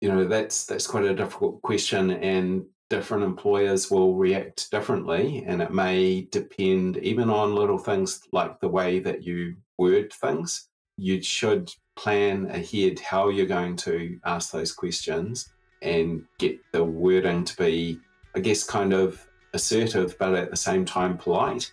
you know, that's that's quite a difficult question, and different employers will react differently, and it may depend even on little things like the way that you word things. You should plan ahead how you're going to ask those questions and get the wording to be, I guess, kind of assertive, but at the same time polite.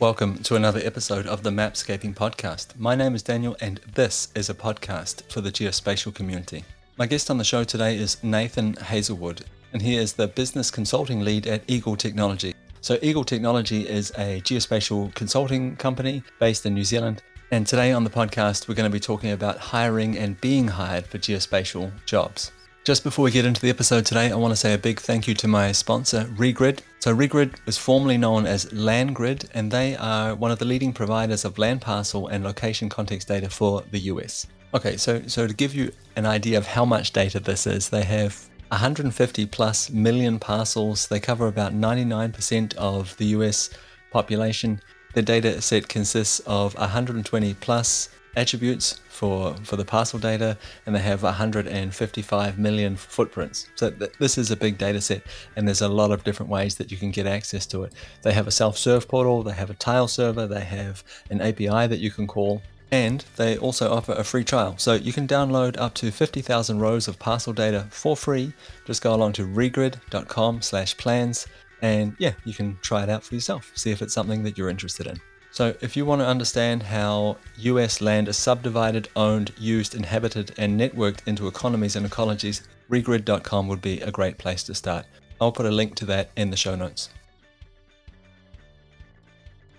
Welcome to another episode of the Mapscaping Podcast. My name is Daniel, and this is a podcast for the geospatial community. My guest on the show today is Nathan Heazlewood, and he is the business consulting lead at Eagle Technology. So, Eagle Technology is a geospatial consulting company based in New Zealand. And today on the podcast, we're going to be talking about hiring and being hired for geospatial jobs. Just before we get into the episode today, I want to say a big thank you to my sponsor, Regrid. So, Regrid is formerly known as LandGrid, and they are one of the leading providers of land parcel and location context data for the US. Okay, so, so to give you an idea of how much data this is, they have 150 plus million parcels. They cover about 99% of the US population. The data set consists of 120 plus attributes for, for the parcel data, and they have 155 million footprints. So th- this is a big data set, and there's a lot of different ways that you can get access to it. They have a self-serve portal, they have a tile server, they have an API that you can call, and they also offer a free trial. So you can download up to 50,000 rows of parcel data for free. Just go along to regrid.com slash plans and yeah, you can try it out for yourself. See if it's something that you're interested in. So, if you want to understand how US land is subdivided, owned, used, inhabited, and networked into economies and ecologies, regrid.com would be a great place to start. I'll put a link to that in the show notes.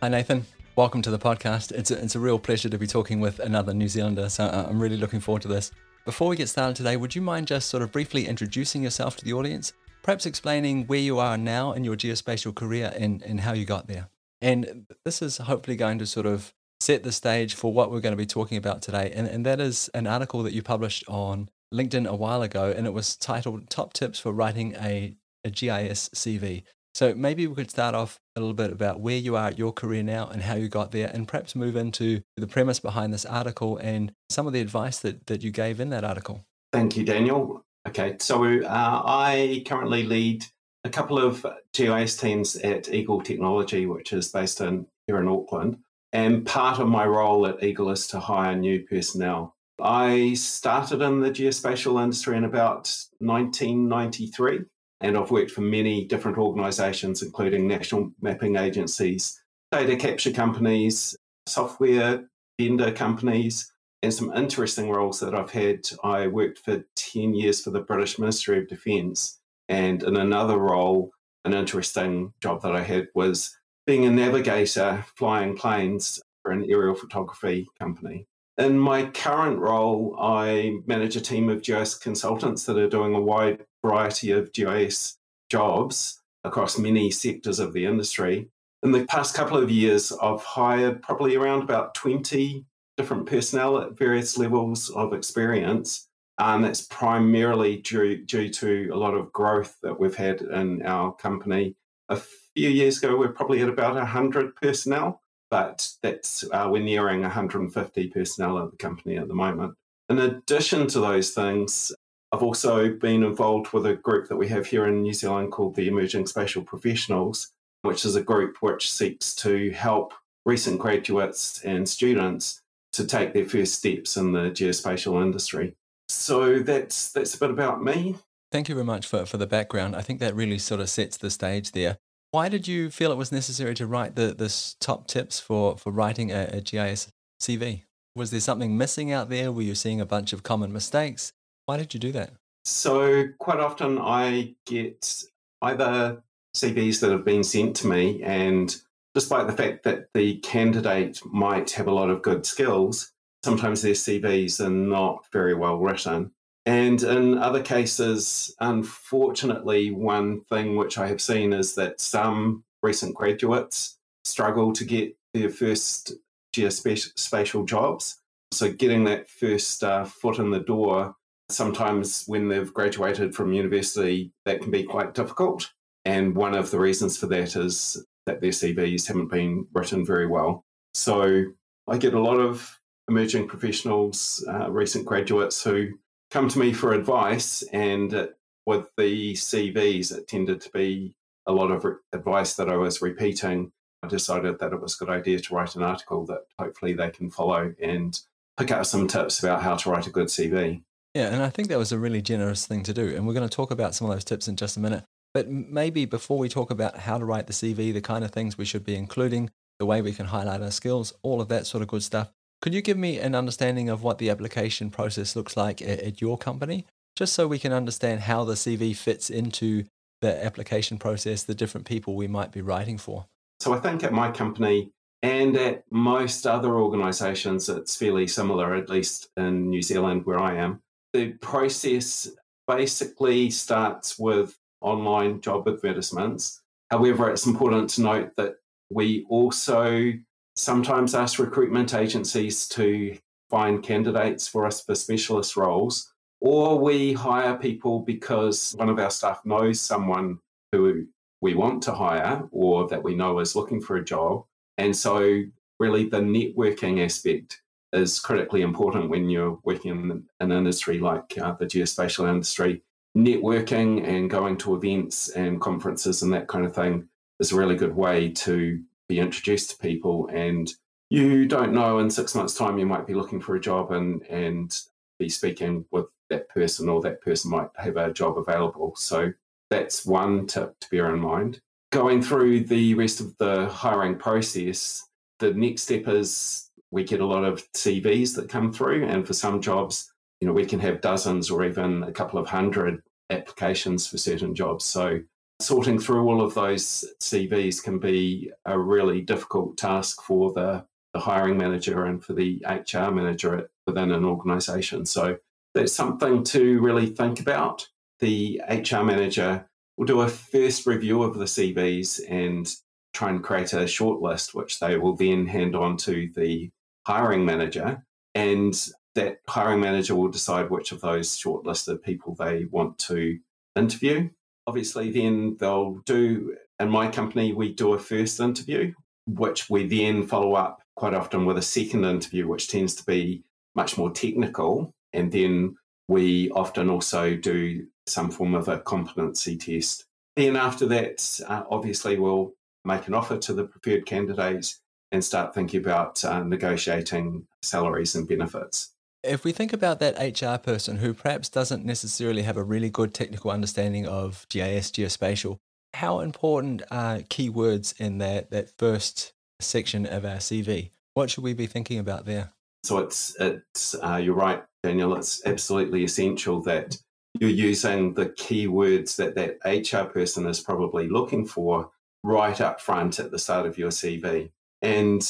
Hi, Nathan. Welcome to the podcast. It's a, it's a real pleasure to be talking with another New Zealander, so uh, I'm really looking forward to this. Before we get started today, would you mind just sort of briefly introducing yourself to the audience? Perhaps explaining where you are now in your geospatial career and, and how you got there. And this is hopefully going to sort of set the stage for what we're going to be talking about today. And, and that is an article that you published on LinkedIn a while ago, and it was titled Top Tips for Writing a, a GIS CV. So maybe we could start off a little bit about where you are at your career now and how you got there, and perhaps move into the premise behind this article and some of the advice that, that you gave in that article. Thank you, Daniel. Okay, so uh, I currently lead a couple of GIS teams at Eagle Technology, which is based in here in Auckland. And part of my role at Eagle is to hire new personnel. I started in the geospatial industry in about 1993, and I've worked for many different organisations, including national mapping agencies, data capture companies, software vendor companies, and some interesting roles that I've had. I worked for 10 years for the British Ministry of Defence and in another role, an interesting job that I had was being a navigator flying planes for an aerial photography company. In my current role, I manage a team of GIS consultants that are doing a wide variety of GIS jobs across many sectors of the industry. In the past couple of years, I've hired probably around about 20 different personnel at various levels of experience and that's primarily due, due to a lot of growth that we've had in our company. A few years ago, we are probably at about 100 personnel, but that's uh, we're nearing 150 personnel at the company at the moment. In addition to those things, I've also been involved with a group that we have here in New Zealand called the Emerging Spatial Professionals, which is a group which seeks to help recent graduates and students to take their first steps in the geospatial industry. So that's that's a bit about me. Thank you very much for, for the background. I think that really sort of sets the stage there. Why did you feel it was necessary to write the this top tips for, for writing a, a GIS CV? Was there something missing out there? Were you seeing a bunch of common mistakes? Why did you do that? So quite often I get either CVs that have been sent to me and despite the fact that the candidate might have a lot of good skills, sometimes their CVs are not very well written. And in other cases, unfortunately, one thing which I have seen is that some recent graduates struggle to get their first geospatial jobs. So, getting that first uh, foot in the door, sometimes when they've graduated from university, that can be quite difficult. And one of the reasons for that is that their CVs haven't been written very well. So, I get a lot of emerging professionals, uh, recent graduates who come to me for advice. And it, with the CVs, it tended to be a lot of re- advice that I was repeating. I decided that it was a good idea to write an article that hopefully they can follow and pick up some tips about how to write a good CV. Yeah, and I think that was a really generous thing to do. And we're going to talk about some of those tips in just a minute. But maybe before we talk about how to write the CV, the kind of things we should be including, the way we can highlight our skills, all of that sort of good stuff, could you give me an understanding of what the application process looks like at, at your company, just so we can understand how the CV fits into the application process, the different people we might be writing for? So I think at my company and at most other organizations, it's fairly similar, at least in New Zealand where I am. The process basically starts with online job advertisements. However, it's important to note that we also sometimes ask recruitment agencies to find candidates for us for specialist roles, or we hire people because one of our staff knows someone who we want to hire or that we know is looking for a job. And so, really, the networking aspect is critically important when you're working in an industry like uh, the geospatial industry. Networking and going to events and conferences and that kind of thing is a really good way to be introduced to people. And you don't know in six months' time you might be looking for a job and and be speaking with that person or that person might have a job available. So that's one tip to bear in mind. Going through the rest of the hiring process, the next step is we get a lot of CVs that come through, and for some jobs, you know, we can have dozens or even a couple of hundred applications for certain jobs. So sorting through all of those CVs can be a really difficult task for the, the hiring manager and for the HR manager within an organization. So that's something to really think about. The HR manager will do a first review of the CVs and try and create a shortlist, which they will then hand on to the hiring manager. And that hiring manager will decide which of those shortlisted people they want to interview. Obviously, then they'll do, in my company, we do a first interview, which we then follow up quite often with a second interview, which tends to be much more technical. And then we often also do some form of a competency test. Then after that, uh, obviously, we'll make an offer to the preferred candidates and start thinking about uh, negotiating salaries and benefits. If we think about that HR person who perhaps doesn't necessarily have a really good technical understanding of GIS, geospatial, how important are keywords in that, that first section of our CV? What should we be thinking about there? So it's it's uh, you're right, Daniel. It's absolutely essential that you're using the keywords that that HR person is probably looking for right up front at the start of your CV. And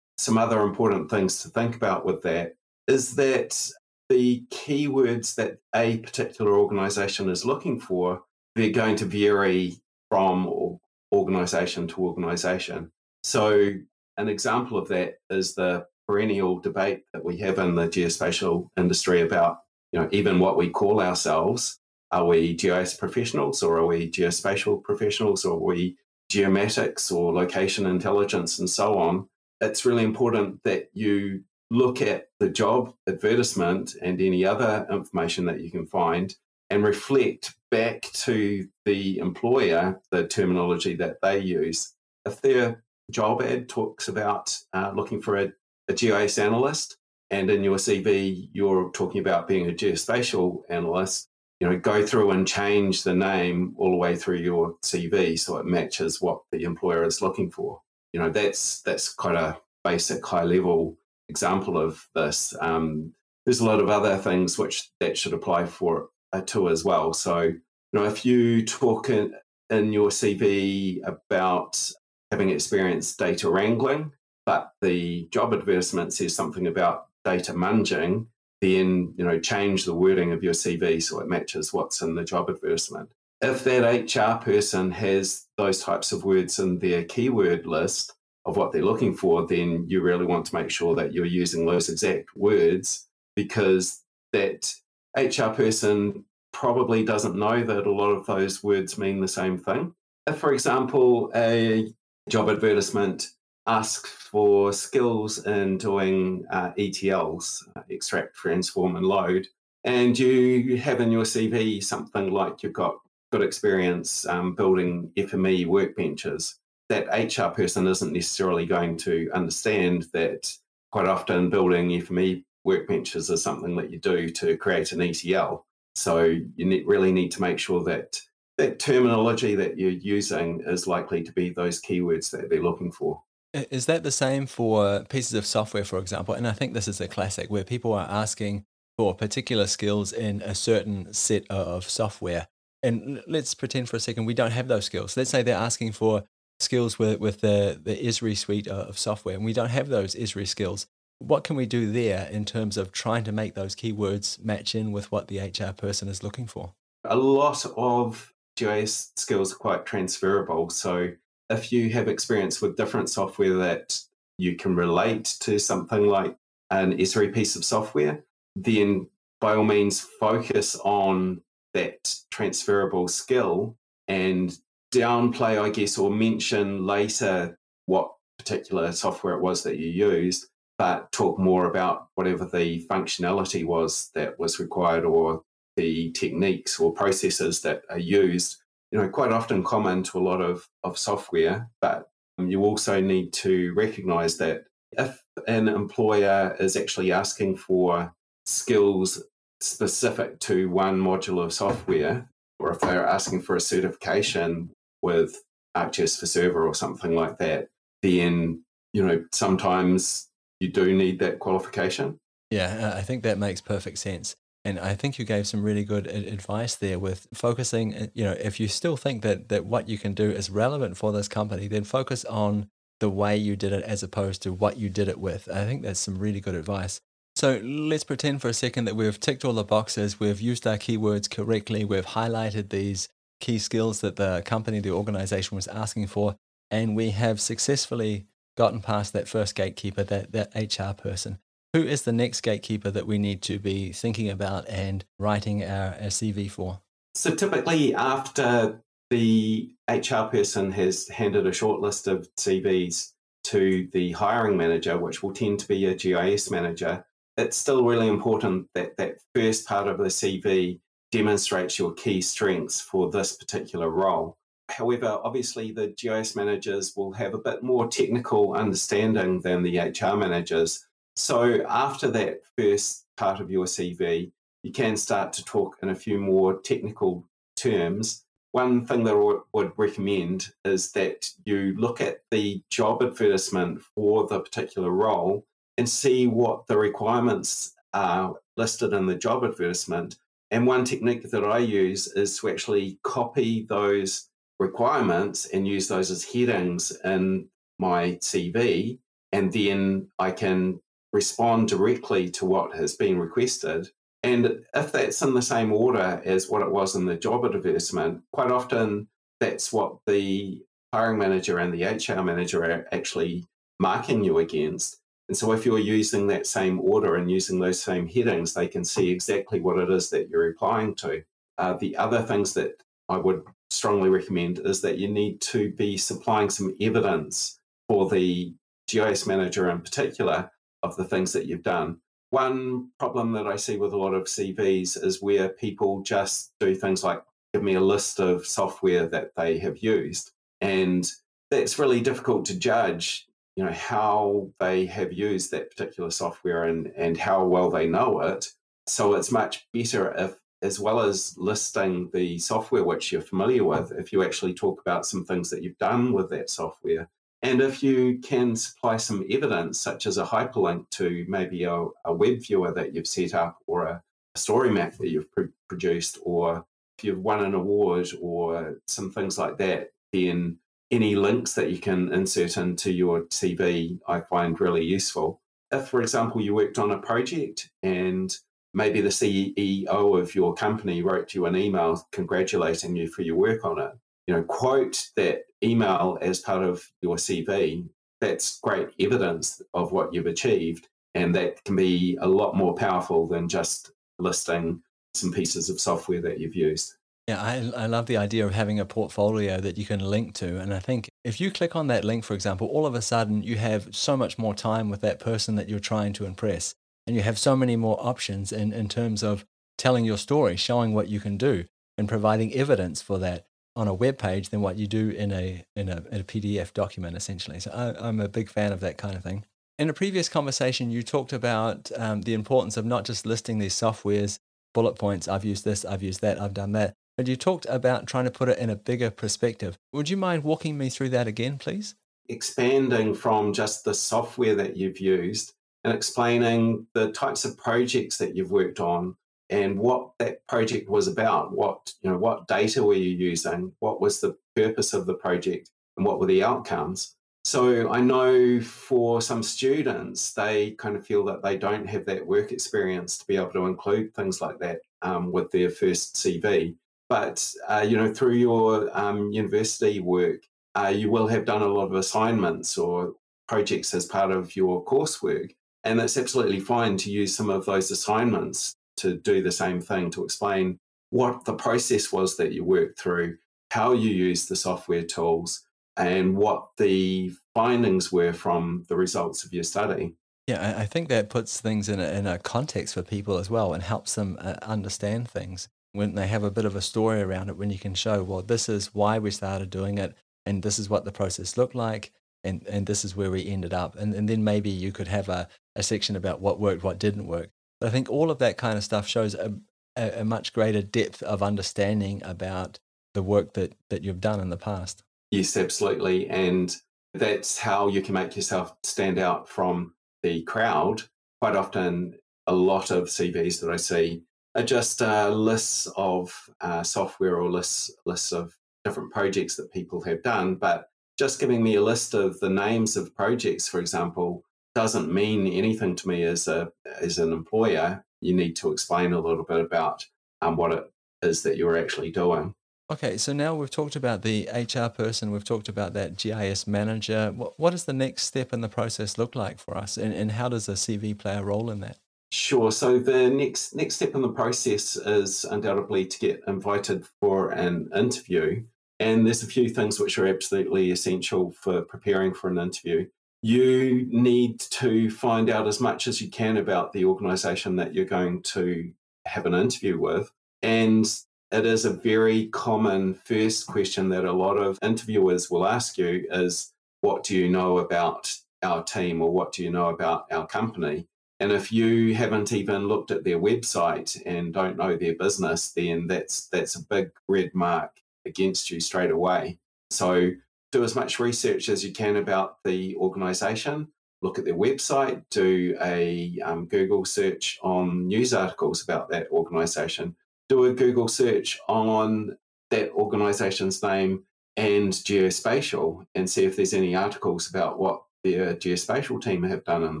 some other important things to think about with that is that the keywords that a particular organization is looking for, they're going to vary from organization to organization. So, an example of that is the perennial debate that we have in the geospatial industry about, you know, even what we call ourselves. Are we GIS professionals or are we geospatial professionals or are we geomatics or location intelligence and so on? It's really important that you look at the job advertisement and any other information that you can find and reflect back to the employer the terminology that they use. If their job ad talks about uh, looking for a, a GIS analyst, and in your CV you're talking about being a geospatial analyst, you know, go through and change the name all the way through your CV so it matches what the employer is looking for. You know, that's that's quite a basic high level example of this. Um, there's a lot of other things which that should apply for uh, to as well. So, you know, if you talk in, in your CV about having experienced data wrangling, but the job advertisement says something about data munging, then you know change the wording of your CV so it matches what's in the job advertisement. If that HR person has those types of words in their keyword list, of what they're looking for, then you really want to make sure that you're using those exact words because that HR person probably doesn't know that a lot of those words mean the same thing. If, for example, a job advertisement asks for skills in doing uh, ETLs, uh, extract, transform, and load, and you have in your CV something like you've got good experience um, building FME workbenches, that HR person isn't necessarily going to understand that quite often building FME workbenches is something that you do to create an ETL. So you really need to make sure that that terminology that you're using is likely to be those keywords that they're looking for. Is that the same for pieces of software, for example? And I think this is a classic where people are asking for particular skills in a certain set of software. And let's pretend for a second we don't have those skills. Let's say they're asking for skills with, with the, the Esri suite uh, of software, and we don't have those Esri skills. What can we do there in terms of trying to make those keywords match in with what the HR person is looking for? A lot of GIS skills are quite transferable. So if you have experience with different software that you can relate to something like an Esri piece of software, then by all means focus on that transferable skill and downplay, I guess, or mention later what particular software it was that you used, but talk more about whatever the functionality was that was required or the techniques or processes that are used. You know, quite often common to a lot of, of software, but you also need to recognize that if an employer is actually asking for skills specific to one module of software, or if they're asking for a certification with ArcGIS for server or something like that, then you know sometimes you do need that qualification. Yeah, I think that makes perfect sense. And I think you gave some really good advice there with focusing, uh, you know, if you still think that that what you can do is relevant for this company, then focus on the way you did it as opposed to what you did it with. I think that's some really good advice. So let's pretend for a second that we've ticked all the boxes, we've used our keywords correctly, we've highlighted these key skills that the company, the organization was asking for, and we have successfully gotten past that first gatekeeper, that, that HR person. Who is the next gatekeeper that we need to be thinking about and writing our, our CV for? So typically, after the HR person has handed a short list of CVs to the hiring manager, which will tend to be a GIS manager, it's still really important that that first part of the CV demonstrates your key strengths for this particular role. However, obviously, the GIS managers will have a bit more technical understanding than the HR managers. So, after that first part of your CV, you can start to talk in a few more technical terms. One thing that I would recommend is that you look at the job advertisement for the particular role and see what the requirements are listed in the job advertisement. And one technique that I use is to actually copy those requirements and use those as headings in my CV. And then I can respond directly to what has been requested. And if that's in the same order as what it was in the job advertisement, quite often that's what the hiring manager and the HR manager are actually marking you against. And so if you're using that same order and using those same headings, they can see exactly what it is that you're replying to. Uh, the other things that I would strongly recommend is that you need to be supplying some evidence for the GIS manager in particular of the things that you've done. One problem that I see with a lot of CVs is where people just do things like give me a list of software that they have used. And that's really difficult to judge you know how they have used that particular software and and how well they know it. So it's much better if as well as listing the software which you're familiar with if you actually talk about some things that you've done with that software. And if you can supply some evidence such as a hyperlink to maybe a, a web viewer that you've set up or a, story map that you've pr- produced or if you've won an award or some things like that then any links that you can insert into your CV, I find really useful. If, for example, you worked on a project and maybe the CEO of your company wrote you an email congratulating you for your work on it, you know, quote that email as part of your CV. That's great evidence of what you've achieved. And that can be a lot more powerful than just listing some pieces of software that you've used. Yeah, I, I love the idea of having a portfolio that you can link to. And I think if you click on that link, for example, all of a sudden you have so much more time with that person that you're trying to impress. And you have so many more options in, in terms of telling your story, showing what you can do, and providing evidence for that on a web page than what you do in a in a, in a PDF document, essentially. So I, am a big fan of that kind of thing. In a previous conversation, you talked about um, the importance of not just listing these softwares, bullet points. I've used this, I've used that, I've done that. But you talked about trying to put it in a bigger perspective. Would you mind walking me through that again, please? Expanding from just the software that you've used and explaining the types of projects that you've worked on and what that project was about. What you know, what data were you using? What was the purpose of the project, and what were the outcomes? So I know for some students, they kind of feel that they don't have that work experience to be able to include things like that um, with their first CV. But uh, you know, through your um, university work, uh, you will have done a lot of assignments or projects as part of your coursework, and it's absolutely fine to use some of those assignments to do the same thing to explain what the process was that you worked through, how you used the software tools, and what the findings were from the results of your study. Yeah, I think that puts things in a, in a context for people as well and helps them uh, understand things when they have a bit of a story around it. When you can show, well, this is why we started doing it, and this is what the process looked like, and, and this is where we ended up. And, and then maybe you could have a, a section about what worked, what didn't work. But I think all of that kind of stuff shows a, a, a much greater depth of understanding about the work that, that you've done in the past. Yes, absolutely. And that's how you can make yourself stand out from the crowd. Quite often, a lot of CVs that I see are just uh, lists of uh, software or lists lists of different projects that people have done. But just giving me a list of the names of projects, for example, doesn't mean anything to me as a as an employer. You need to explain a little bit about um, what it is that you're actually doing. Okay, so now we've talked about the HR person, we've talked about that GIS manager. What, what does the next step in the process look like for us, and, and how does a CV play a role in that? Sure. So the next next step in the process is undoubtedly to get invited for an interview, and there's a few things which are absolutely essential for preparing for an interview you need to find out as much as you can about the organization that you're going to have an interview with. And it is a very common first question that a lot of interviewers will ask you is what do you know about our team or what do you know about our company? And if you haven't even looked at their website and don't know their business, then that's that's a big red mark against you straight away. So do as much research as you can about the organization, look at their website, do a um, Google search on news articles about that organization, do a Google search on that organization's name and geospatial and see if there's any articles about what their geospatial team have done in the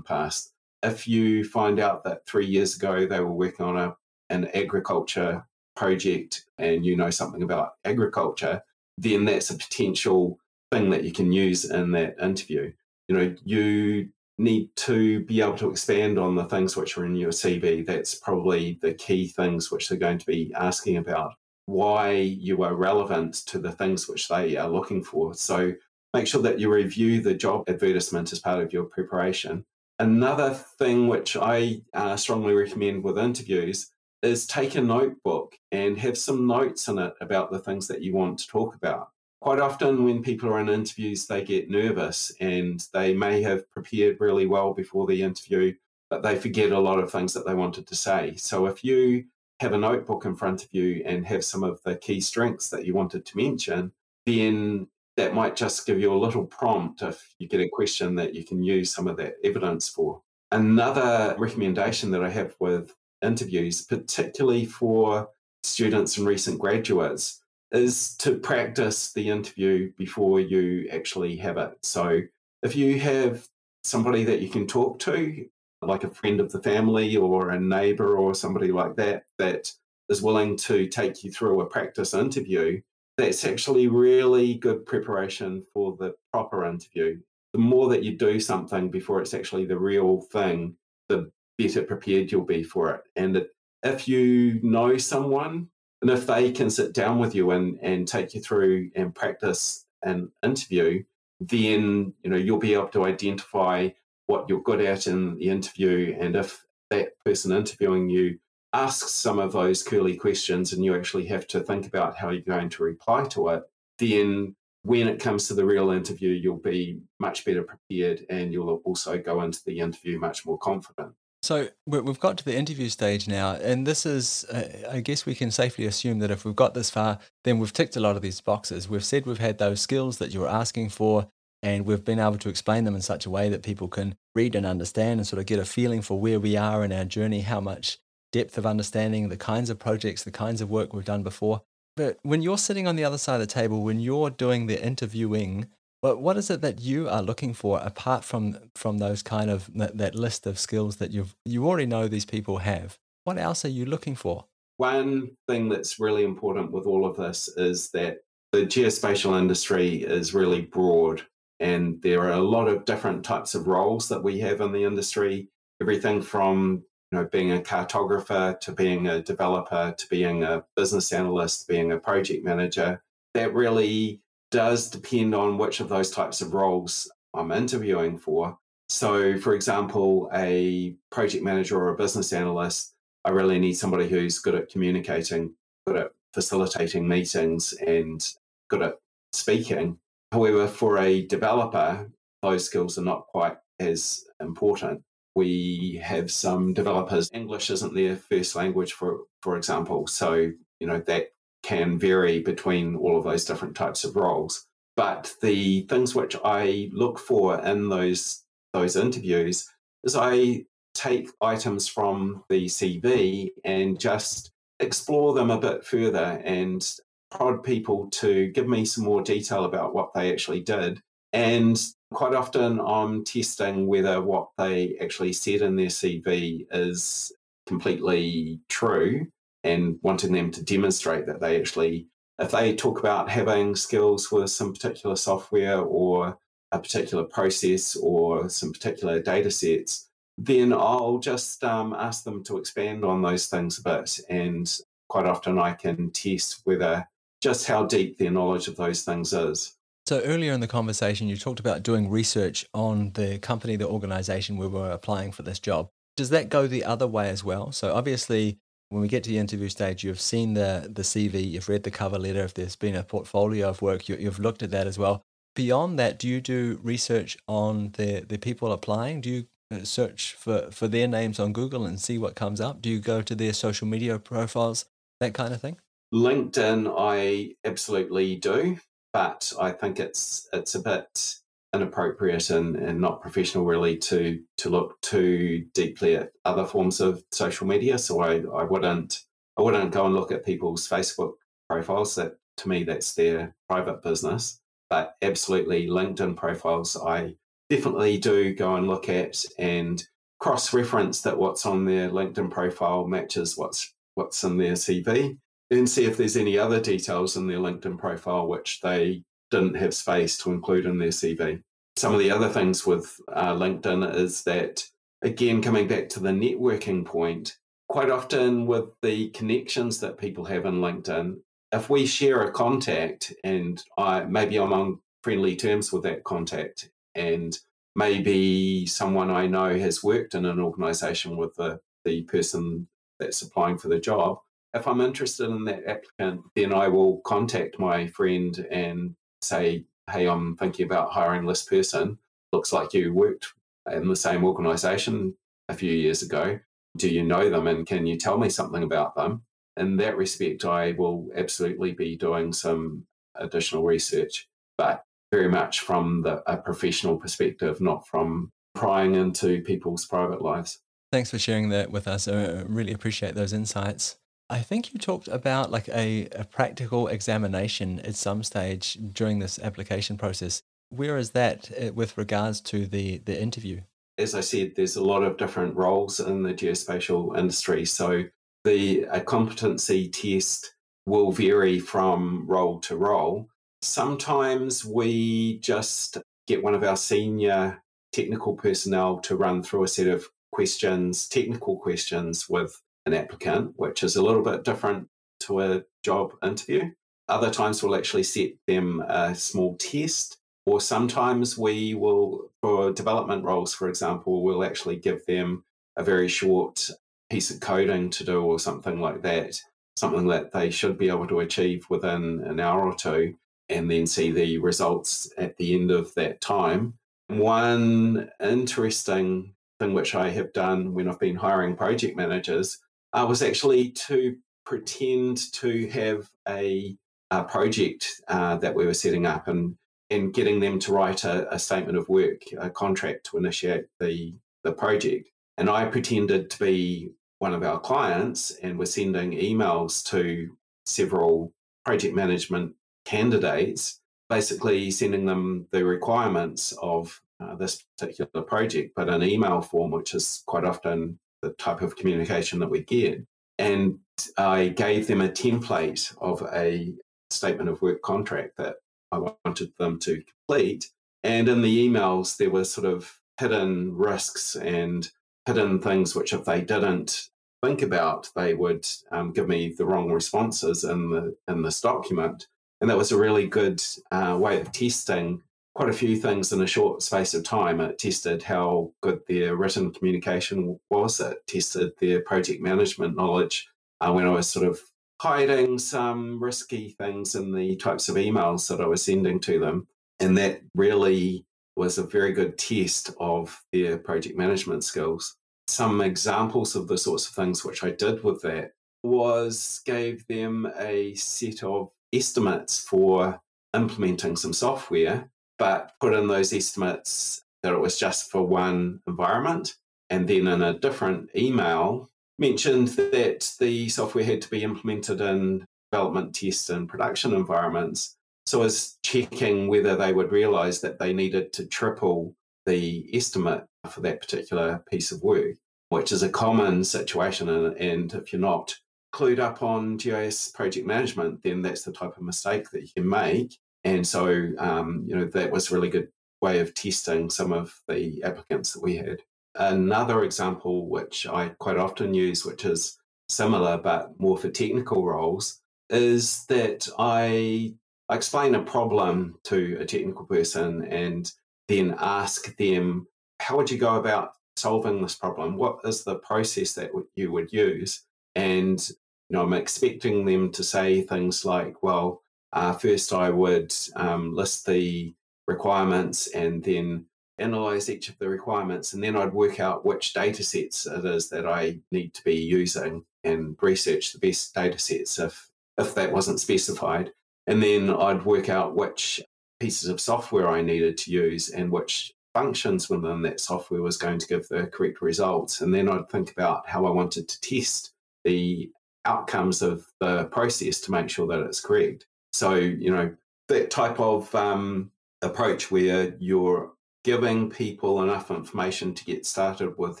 past. If you find out that three years ago they were working on a, an agriculture project and you know something about agriculture, then that's a potential thing that you can use in that interview. You know, you need to be able to expand on the things which are in your CV. That's probably the key things which they're going to be asking about. Why you are relevant to the things which they are looking for. So make sure that you review the job advertisement as part of your preparation. Another thing which I uh, strongly recommend with interviews is take a notebook and have some notes in it about the things that you want to talk about quite often when people are in interviews, they get nervous and they may have prepared really well before the interview, but they forget a lot of things that they wanted to say. So if you have a notebook in front of you and have some of the key strengths that you wanted to mention, then that might just give you a little prompt if you get a question that you can use some of that evidence for. Another recommendation that I have with interviews, particularly for students and recent graduates, is to practice the interview before you actually have it. So if you have somebody that you can talk to, like a friend of the family or a neighbor or somebody like that, that is willing to take you through a practice interview, that's actually really good preparation for the proper interview. The more that you do something before it's actually the real thing, the better prepared you'll be for it. And if you know someone and if they can sit down with you and, and take you through and practice an interview, then you know you'll be able to identify what you're good at in the interview. And if that person interviewing you asks some of those curly questions and you actually have to think about how you're going to reply to it, then when it comes to the real interview, you'll be much better prepared and you'll also go into the interview much more confident. So we've got to the interview stage now, and this is, uh, I guess we can safely assume that if we've got this far, then we've ticked a lot of these boxes. We've said we've had those skills that you were asking for, and we've been able to explain them in such a way that people can read and understand and sort of get a feeling for where we are in our journey, how much depth of understanding, the kinds of projects, the kinds of work we've done before. But when you're sitting on the other side of the table, when you're doing the interviewing, but what is it that you are looking for apart from from those kind of that, that list of skills that you've you already know these people have? What else are you looking for? One thing that's really important with all of this is that the geospatial industry is really broad and there are a lot of different types of roles that we have in the industry everything from you know being a cartographer to being a developer to being a business analyst being a project manager that really does depend on which of those types of roles I'm interviewing for. So, for example, a project manager or a business analyst, I really need somebody who's good at communicating, good at facilitating meetings, and good at speaking. However, for a developer, those skills are not quite as important. We have some developers, English isn't their first language, for, for example. So, you know, that can vary between all of those different types of roles. But the things which I look for in those those interviews is I take items from the CV and just explore them a bit further and prod people to give me some more detail about what they actually did. And quite often I'm testing whether what they actually said in their CV is completely true and wanting them to demonstrate that they actually, if they talk about having skills with some particular software or a particular process or some particular data sets, then I'll just um, ask them to expand on those things a bit. And quite often I can test whether just how deep their knowledge of those things is. So earlier in the conversation, you talked about doing research on the company, the organization where we're applying for this job. Does that go the other way as well? So obviously, when we get to the interview stage, you've seen the the CV, you've read the cover letter. If there's been a portfolio of work, you, you've looked at that as well. Beyond that, do you do research on the the people applying? Do you uh, search for for their names on Google and see what comes up? Do you go to their social media profiles, that kind of thing? LinkedIn, I absolutely do, but I think it's it's a bit inappropriate and, and not professional really to to look too deeply at other forms of social media. So I, I wouldn't I wouldn't go and look at people's Facebook profiles. That to me that's their private business. But absolutely LinkedIn profiles I definitely do go and look at and cross reference that what's on their LinkedIn profile matches what's what's in their CV and see if there's any other details in their LinkedIn profile which they didn't have space to include in their CV. Some of the other things with uh, LinkedIn is that, again, coming back to the networking point, quite often with the connections that people have in LinkedIn, if we share a contact and I maybe I'm on friendly terms with that contact and maybe someone I know has worked in an organization with the, the person that's applying for the job. If I'm interested in that applicant, then I will contact my friend and say, hey, I'm thinking about hiring this person. Looks like you worked in the same organization a few years ago. Do you know them and can you tell me something about them? In that respect, I will absolutely be doing some additional research, but very much from the, a professional perspective, not from prying into people's private lives. Thanks for sharing that with us. I really appreciate those insights. I think you talked about like a, a practical examination at some stage during this application process. Where is that uh, with regards to the, the interview? As I said, there's a lot of different roles in the geospatial industry. So the a competency test will vary from role to role. Sometimes we just get one of our senior technical personnel to run through a set of questions, technical questions with an applicant, which is a little bit different to a job interview. Other times we'll actually set them a small test, or sometimes we will, for development roles, for example, we'll actually give them a very short piece of coding to do or something like that, something that they should be able to achieve within an hour or two, and then see the results at the end of that time. One interesting thing which I have done when I've been hiring project managers uh, was actually to pretend to have a, a project uh, that we were setting up and and getting them to write a, a, statement of work, a contract to initiate the the project. And I pretended to be one of our clients and was sending emails to several project management candidates, basically sending them the requirements of uh, this particular project, but an email form, which is quite often the type of communication that we get. And I gave them a template of a statement of work contract that I wanted them to complete. And in the emails, there were sort of hidden risks and hidden things which, if they didn't think about, they would um, give me the wrong responses in the in this document. And that was a really good uh, way of testing quite a few things in a short space of time. It tested how good their written communication was. It tested their project management knowledge uh, when I was sort of hiding some risky things in the types of emails that I was sending to them. And that really was a very good test of their project management skills. Some examples of the sorts of things which I did with that was gave them a set of estimates for implementing some software but put in those estimates that it was just for one environment. And then in a different email, mentioned that the software had to be implemented in development test and production environments. So I was checking whether they would realize that they needed to triple the estimate for that particular piece of work, which is a common situation. And, and if you're not clued up on GIS project management, then that's the type of mistake that you can make. And so, um, you know, that was a really good way of testing some of the applicants that we had. Another example, which I quite often use, which is similar but more for technical roles, is that I, explain a problem to a technical person and then ask them, how would you go about solving this problem? What is the process that you would use? And you know, I'm expecting them to say things like, well, uh, first, I would um, list the requirements and then analyze each of the requirements, and then I'd work out which data sets it is that I need to be using and research the best data sets if, if that wasn't specified. And then I'd work out which pieces of software I needed to use and which functions within that software was going to give the correct results. And then I'd think about how I wanted to test the outcomes of the process to make sure that it's correct. So, you know, that type of um, approach where you're giving people enough information to get started with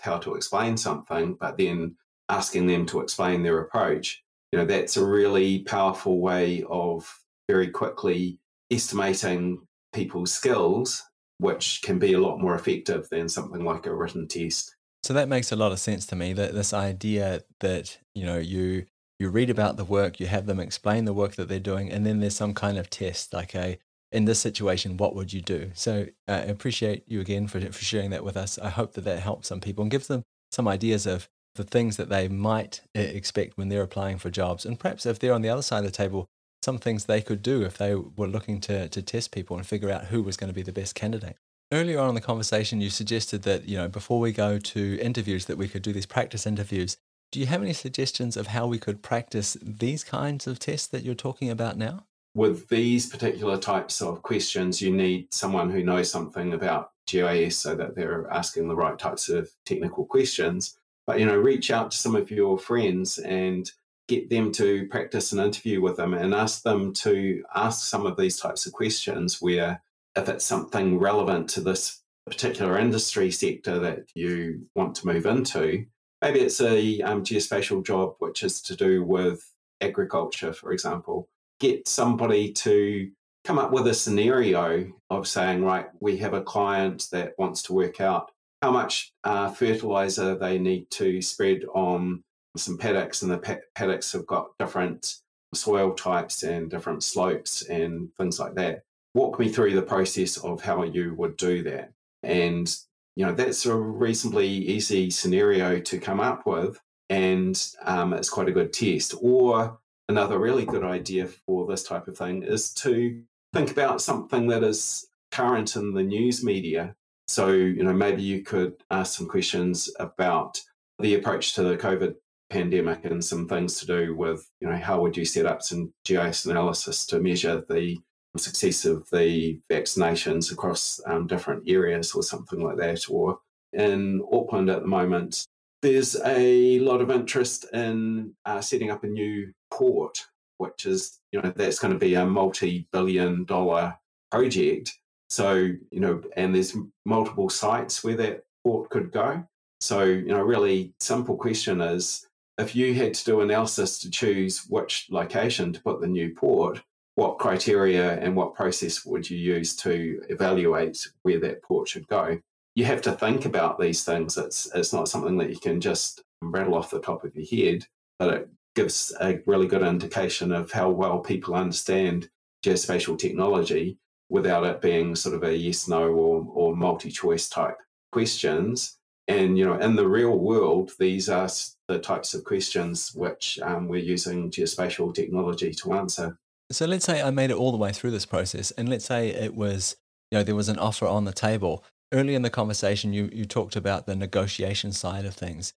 how to explain something, but then asking them to explain their approach, you know, that's a really powerful way of very quickly estimating people's skills, which can be a lot more effective than something like a written test. So that makes a lot of sense to me that this idea that, you know, you you read about the work, you have them explain the work that they're doing, and then there's some kind of test, like a in this situation, what would you do? So uh, I appreciate you again for, for sharing that with us. I hope that that helps some people and gives them some ideas of the things that they might uh, expect when they're applying for jobs. And perhaps if they're on the other side of the table, some things they could do if they were looking to, to test people and figure out who was going to be the best candidate. Earlier on in the conversation, you suggested that, you know, before we go to interviews, that we could do these practice interviews. Do you have any suggestions of how we could practice these kinds of tests that you're talking about now? With these particular types of questions, you need someone who knows something about GIS so that they're asking the right types of technical questions. But you know, reach out to some of your friends and get them to practice an interview with them and ask them to ask some of these types of questions where if it's something relevant to this particular industry sector that you want to move into, maybe it's a um, geospatial job which is to do with agriculture, for example. Get somebody to come up with a scenario of saying, right, we have a client that wants to work out how much uh, fertilizer they need to spread on some paddocks, and the paddocks have got different soil types and different slopes and things like that. Walk me through the process of how you would do that. And you know, that's a reasonably easy scenario to come up with. and um, it's quite a good test. Or another really good idea for this type of thing is to think about something that is current in the news media. So, you know, maybe you could ask some questions about the approach to the COVID pandemic and some things to do with, you know, how would you set up some GIS analysis to measure the success of the vaccinations across um, different areas or something like that. Or in Auckland at the moment, there's a lot of interest in uh, setting up a new port, which is, you know, that's going to be a multi billion dollar project. So, you know, and there's multiple sites where that port could go. So, you know, really simple question is if you had to do analysis to choose which location to put the new port, what criteria and what process would you use to evaluate where that port should go? You have to think about these things. It's it's not something that you can just rattle off the top of your head, but it gives a really good indication of how well people understand geospatial technology without it being sort of a yes no or, or multi choice type questions. And you know, in the real world, these are the types of questions which um, we're using geospatial technology to answer. So let's say I made it all the way through this process, and let's say it was, you know, there was an offer on the table. Early in the conversation, you you talked about the negotiation side of things.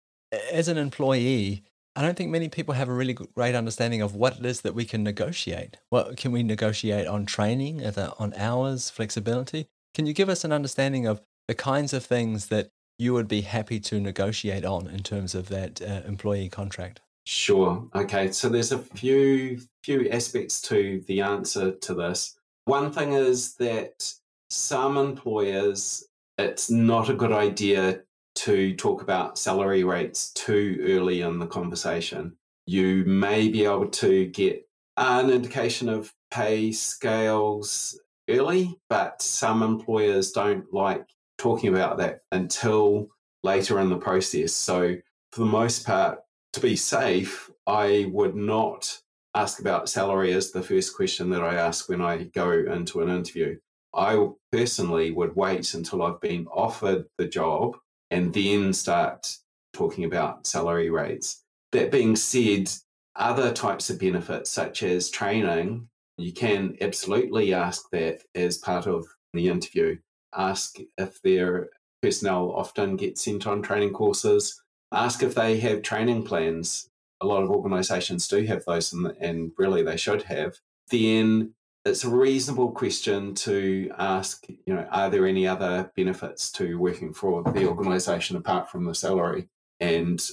As an employee, I don't think many people have a really great understanding of what it is that we can negotiate. What can we negotiate on training, on hours, flexibility? Can you give us an understanding of the kinds of things that you would be happy to negotiate on in terms of that uh, employee contract? Sure. Okay. So there's a few few aspects to the answer to this. One thing is that some employers, it's not a good idea to talk about salary rates too early in the conversation. You may be able to get an indication of pay scales early, but some employers don't like talking about that until later in the process. So, for the most part, to be safe, I would not ask about salary as the first question that I ask when I go into an interview. I personally would wait until I've been offered the job and then start talking about salary rates. That being said, other types of benefits, such as training, you can absolutely ask that as part of the interview. Ask if their personnel often get sent on training courses ask if they have training plans. A lot of organizations do have those, and, and really they should have. Then it's a reasonable question to ask, you know, are there any other benefits to working for the organization apart from the salary? And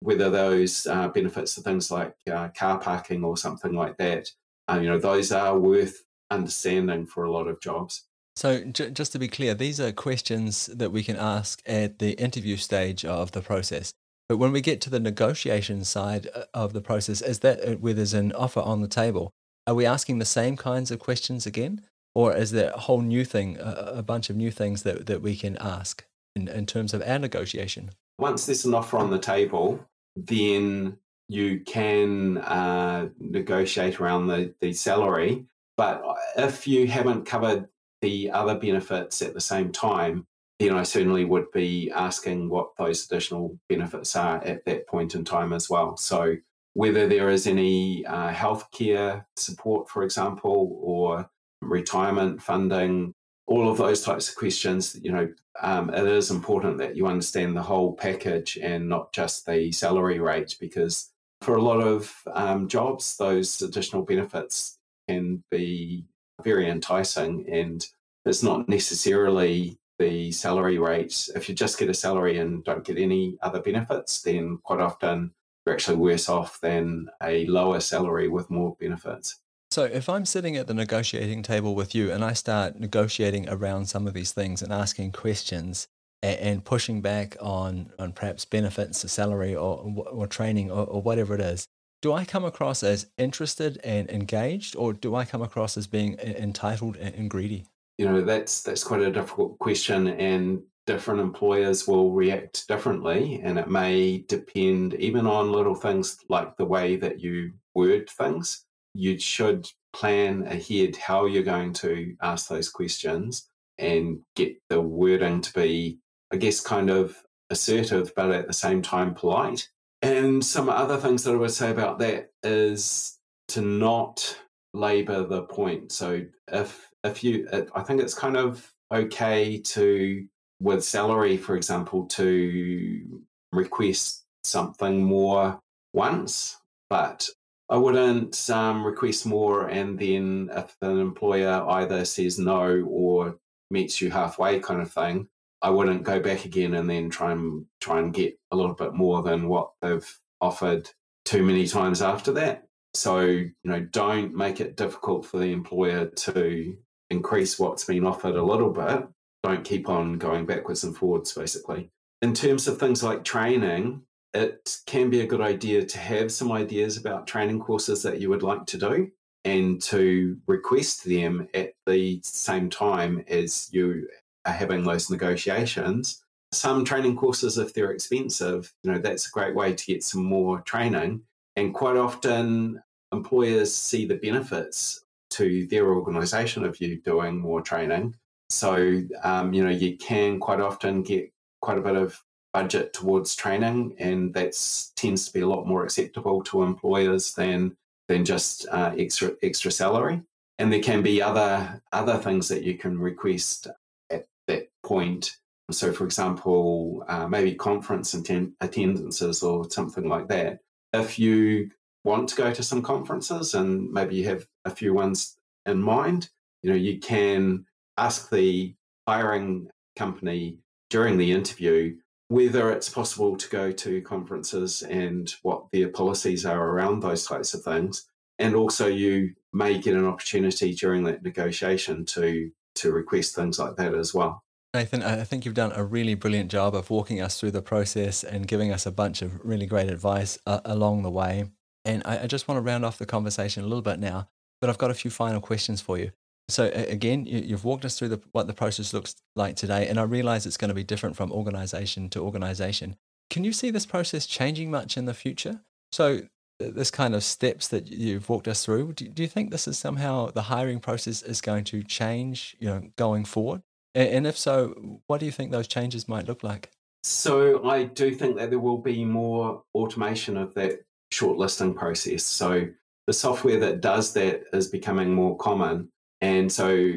whether those uh, benefits are things like uh, car parking or something like that, uh, you know, those are worth understanding for a lot of jobs. So, j- just to be clear, these are questions that we can ask at the interview stage of the process. But when we get to the negotiation side uh, of the process, is that uh, where there's an offer on the table? Are we asking the same kinds of questions again? Or is there a whole new thing, a, bunch of new things that, that we can ask in, in terms of our negotiation? Once there's an offer on the table, then you can uh, negotiate around the, the salary. But if you haven't covered the other benefits at the same time, then I certainly would be asking what those additional benefits are at that point in time as well. So, whether there is any uh, healthcare support, for example, or retirement funding, all of those types of questions, you know, um, it is important that you understand the whole package and not just the salary rate, because for a lot of um, jobs, those additional benefits can be very enticing and it's not necessarily the salary rate. If you just get a salary and don't get any other benefits, then quite often you're actually worse off than a lower salary with more benefits. So, if I'm sitting at the negotiating table with you and I start negotiating around some of these things and asking questions and, pushing back on, on perhaps benefits, or salary, or, or training, or, or whatever it is, do I come across as interested and engaged, or do I come across as being uh, entitled and greedy? You know, that's that's quite a difficult question, and different employers will react differently, and it may depend even on little things like the way that you word things. You should plan ahead how you're going to ask those questions and get the wording to be, I guess, kind of assertive, but at the same time polite And some other things that I would say about that is to not labor the point. So if if you, I think it's kind of okay to with salary, for example, to request something more once, but I wouldn't um, request more. And then if an employer either says no or meets you halfway, kind of thing, I wouldn't go back again and then try and try and get a little bit more than what they've offered too many times after that. So you know, don't make it difficult for the employer to increase what's been offered a little bit. Don't keep on going backwards and forwards, basically. In terms of things like training, it can be a good idea to have some ideas about training courses that you would like to do and to request them at the same time as you are having those negotiations. Some training courses, if they're expensive, you know, that's a great way to get some more training. And quite often, employers see the benefits to their organization of you doing more training. So, um, you know, you can quite often get quite a bit of budget towards training, and that tends to be a lot more acceptable to employers than than just uh, extra extra salary. And there can be other other things that you can request that point. So, for example, uh, maybe conference attend- attendances or something like that. If you want to go to some conferences and maybe you have a few ones in mind, you know, you can ask the hiring company during the interview whether it's possible to go to conferences and what their policies are around those types of things. And also, you may get an opportunity during that negotiation to to request things like that as well. Nathan, I think you've done a really brilliant job of walking us through the process and giving us a bunch of really great advice uh, along the way. And I, I just want to round off the conversation a little bit now, but I've got a few final questions for you. So again, you've walked us through the, what the process looks like today, and I realize it's going to be different from organization to organization. Can you see this process changing much in the future? So this kind of steps that you've walked us through, do, do you think this is somehow the hiring process is going to change, you know, going forward? And, and if so, what do you think those changes might look like? So I do think that there will be more automation of that shortlisting process. So the software that does that is becoming more common and so,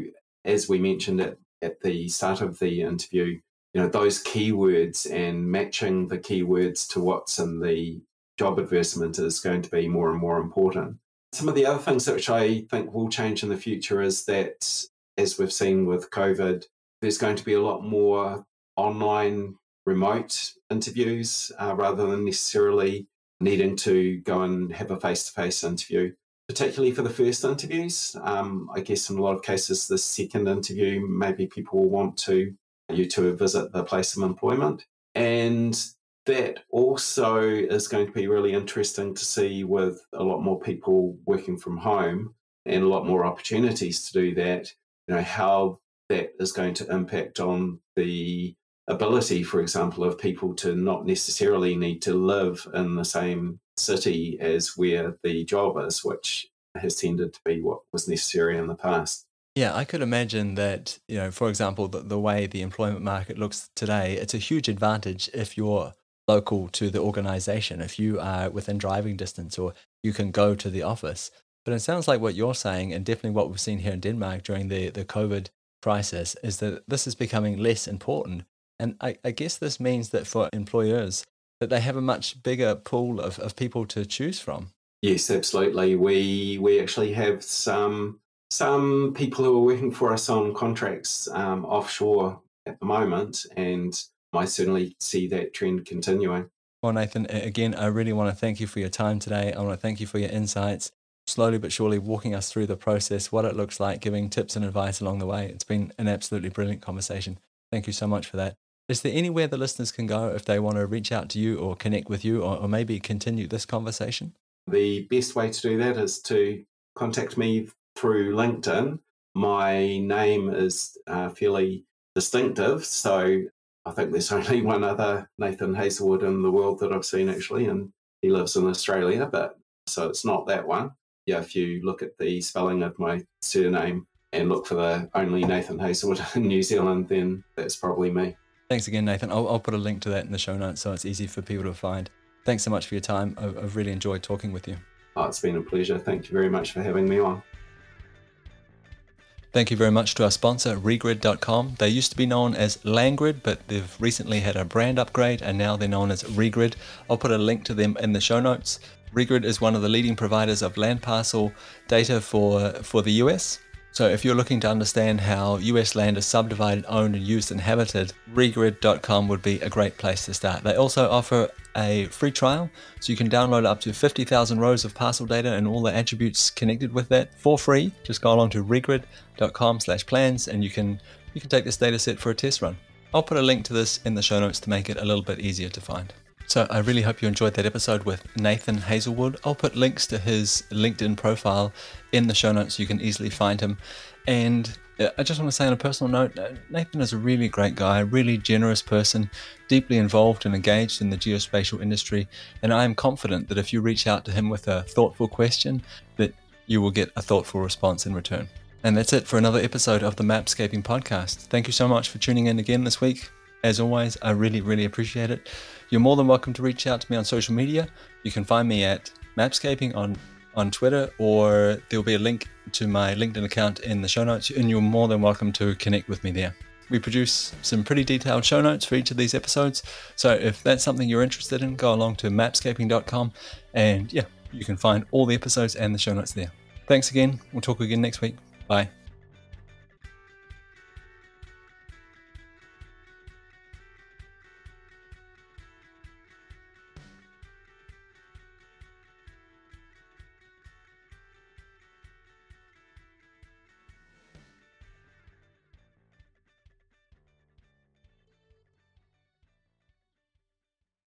as we mentioned at, at the start of the interview, you know, those keywords and matching the keywords to what's in the job advertisement is going to be more and more important. Some of the other things which I think will change in the future is that, as we've seen with COVID, there's going to be a lot more online remote interviews uh, rather than necessarily needing to go and have a face to face interview particularly for the first interviews. Um, I guess in a lot of cases, the second interview, maybe people will want to you to visit the place of employment. And that also is going to be really interesting to see with a lot more people working from home and a lot more opportunities to do that, you know, how that is going to impact on the ability, for example, of people to not necessarily need to live in the same city as where the job is, which has tended to be what was necessary in the past. Yeah, I could imagine that, you know, for example, the, the way the employment market looks today, it's a huge advantage if you're local to the organization, if you are within driving distance or you can go to the office. But it sounds like what you're saying, and definitely what we've seen here in Denmark during the, the COVID crisis, is that this is becoming less important. And I, I guess this means that for employers, that they have a much bigger pool of, of people to choose from. Yes, absolutely. We we actually have some some people who are working for us on contracts um, offshore at the moment, and I certainly see that trend continuing. Well, Nathan, again, I really want to thank you for your time today. I want to thank you for your insights, slowly but surely walking us through the process, what it looks like, giving tips and advice along the way. It's been an absolutely brilliant conversation. Thank you so much for that. Is there anywhere the listeners can go if they want to reach out to you or connect with you or, or maybe continue this conversation? The best way to do that is to contact me through LinkedIn. My name is uh, fairly distinctive, so I think there's only one other Nathan Heazlewood in the world that I've seen actually, and he lives in Australia, but so it's not that one. Yeah, if you look at the spelling of my surname and look for the only Nathan Heazlewood in New Zealand, then that's probably me. Thanks again, Nathan. I'll, I'll put a link to that in the show notes so it's easy for people to find. Thanks so much for your time. I've really enjoyed talking with you. Oh, it's been a pleasure. Thank you very much for having me on. Thank you very much to our sponsor, Regrid.com. They used to be known as Landgrid, but they've recently had a brand upgrade and now they're known as Regrid. I'll put a link to them in the show notes. Regrid is one of the leading providers of land parcel data for, for the US. So if you're looking to understand how US land is subdivided, owned, and used and habited, regrid.com would be a great place to start. They also offer a free trial, so you can download up to 50,000 rows of parcel data and all the attributes connected with that for free. Just go along to regrid.com slash plans and you can you can take this data set for a test run. I'll put a link to this in the show notes to make it a little bit easier to find. So I really hope you enjoyed that episode with Nathan Heazlewood. I'll put links to his LinkedIn profile in the show notes so you can easily find him. And uh, I just want to say on a personal note, uh, Nathan is a really great guy, a really generous person, deeply involved and engaged in the geospatial industry. And I am confident that if you reach out to him with a thoughtful question, that you will get a thoughtful response in return. And that's it for another episode of the Mapscaping podcast. Thank you so much for tuning in again this week. As always, I really, really appreciate it. You're more than welcome to reach out to me on social media. You can find me at Mapscaping on, on Twitter, or there'll be a link to my LinkedIn account in the show notes, and you're more than welcome to connect with me there. We produce some pretty detailed show notes for each of these episodes. So if that's something you're interested in, go along to mapscaping.com and yeah, you can find all the episodes and the show notes there. Thanks again. We'll talk again next week. Bye.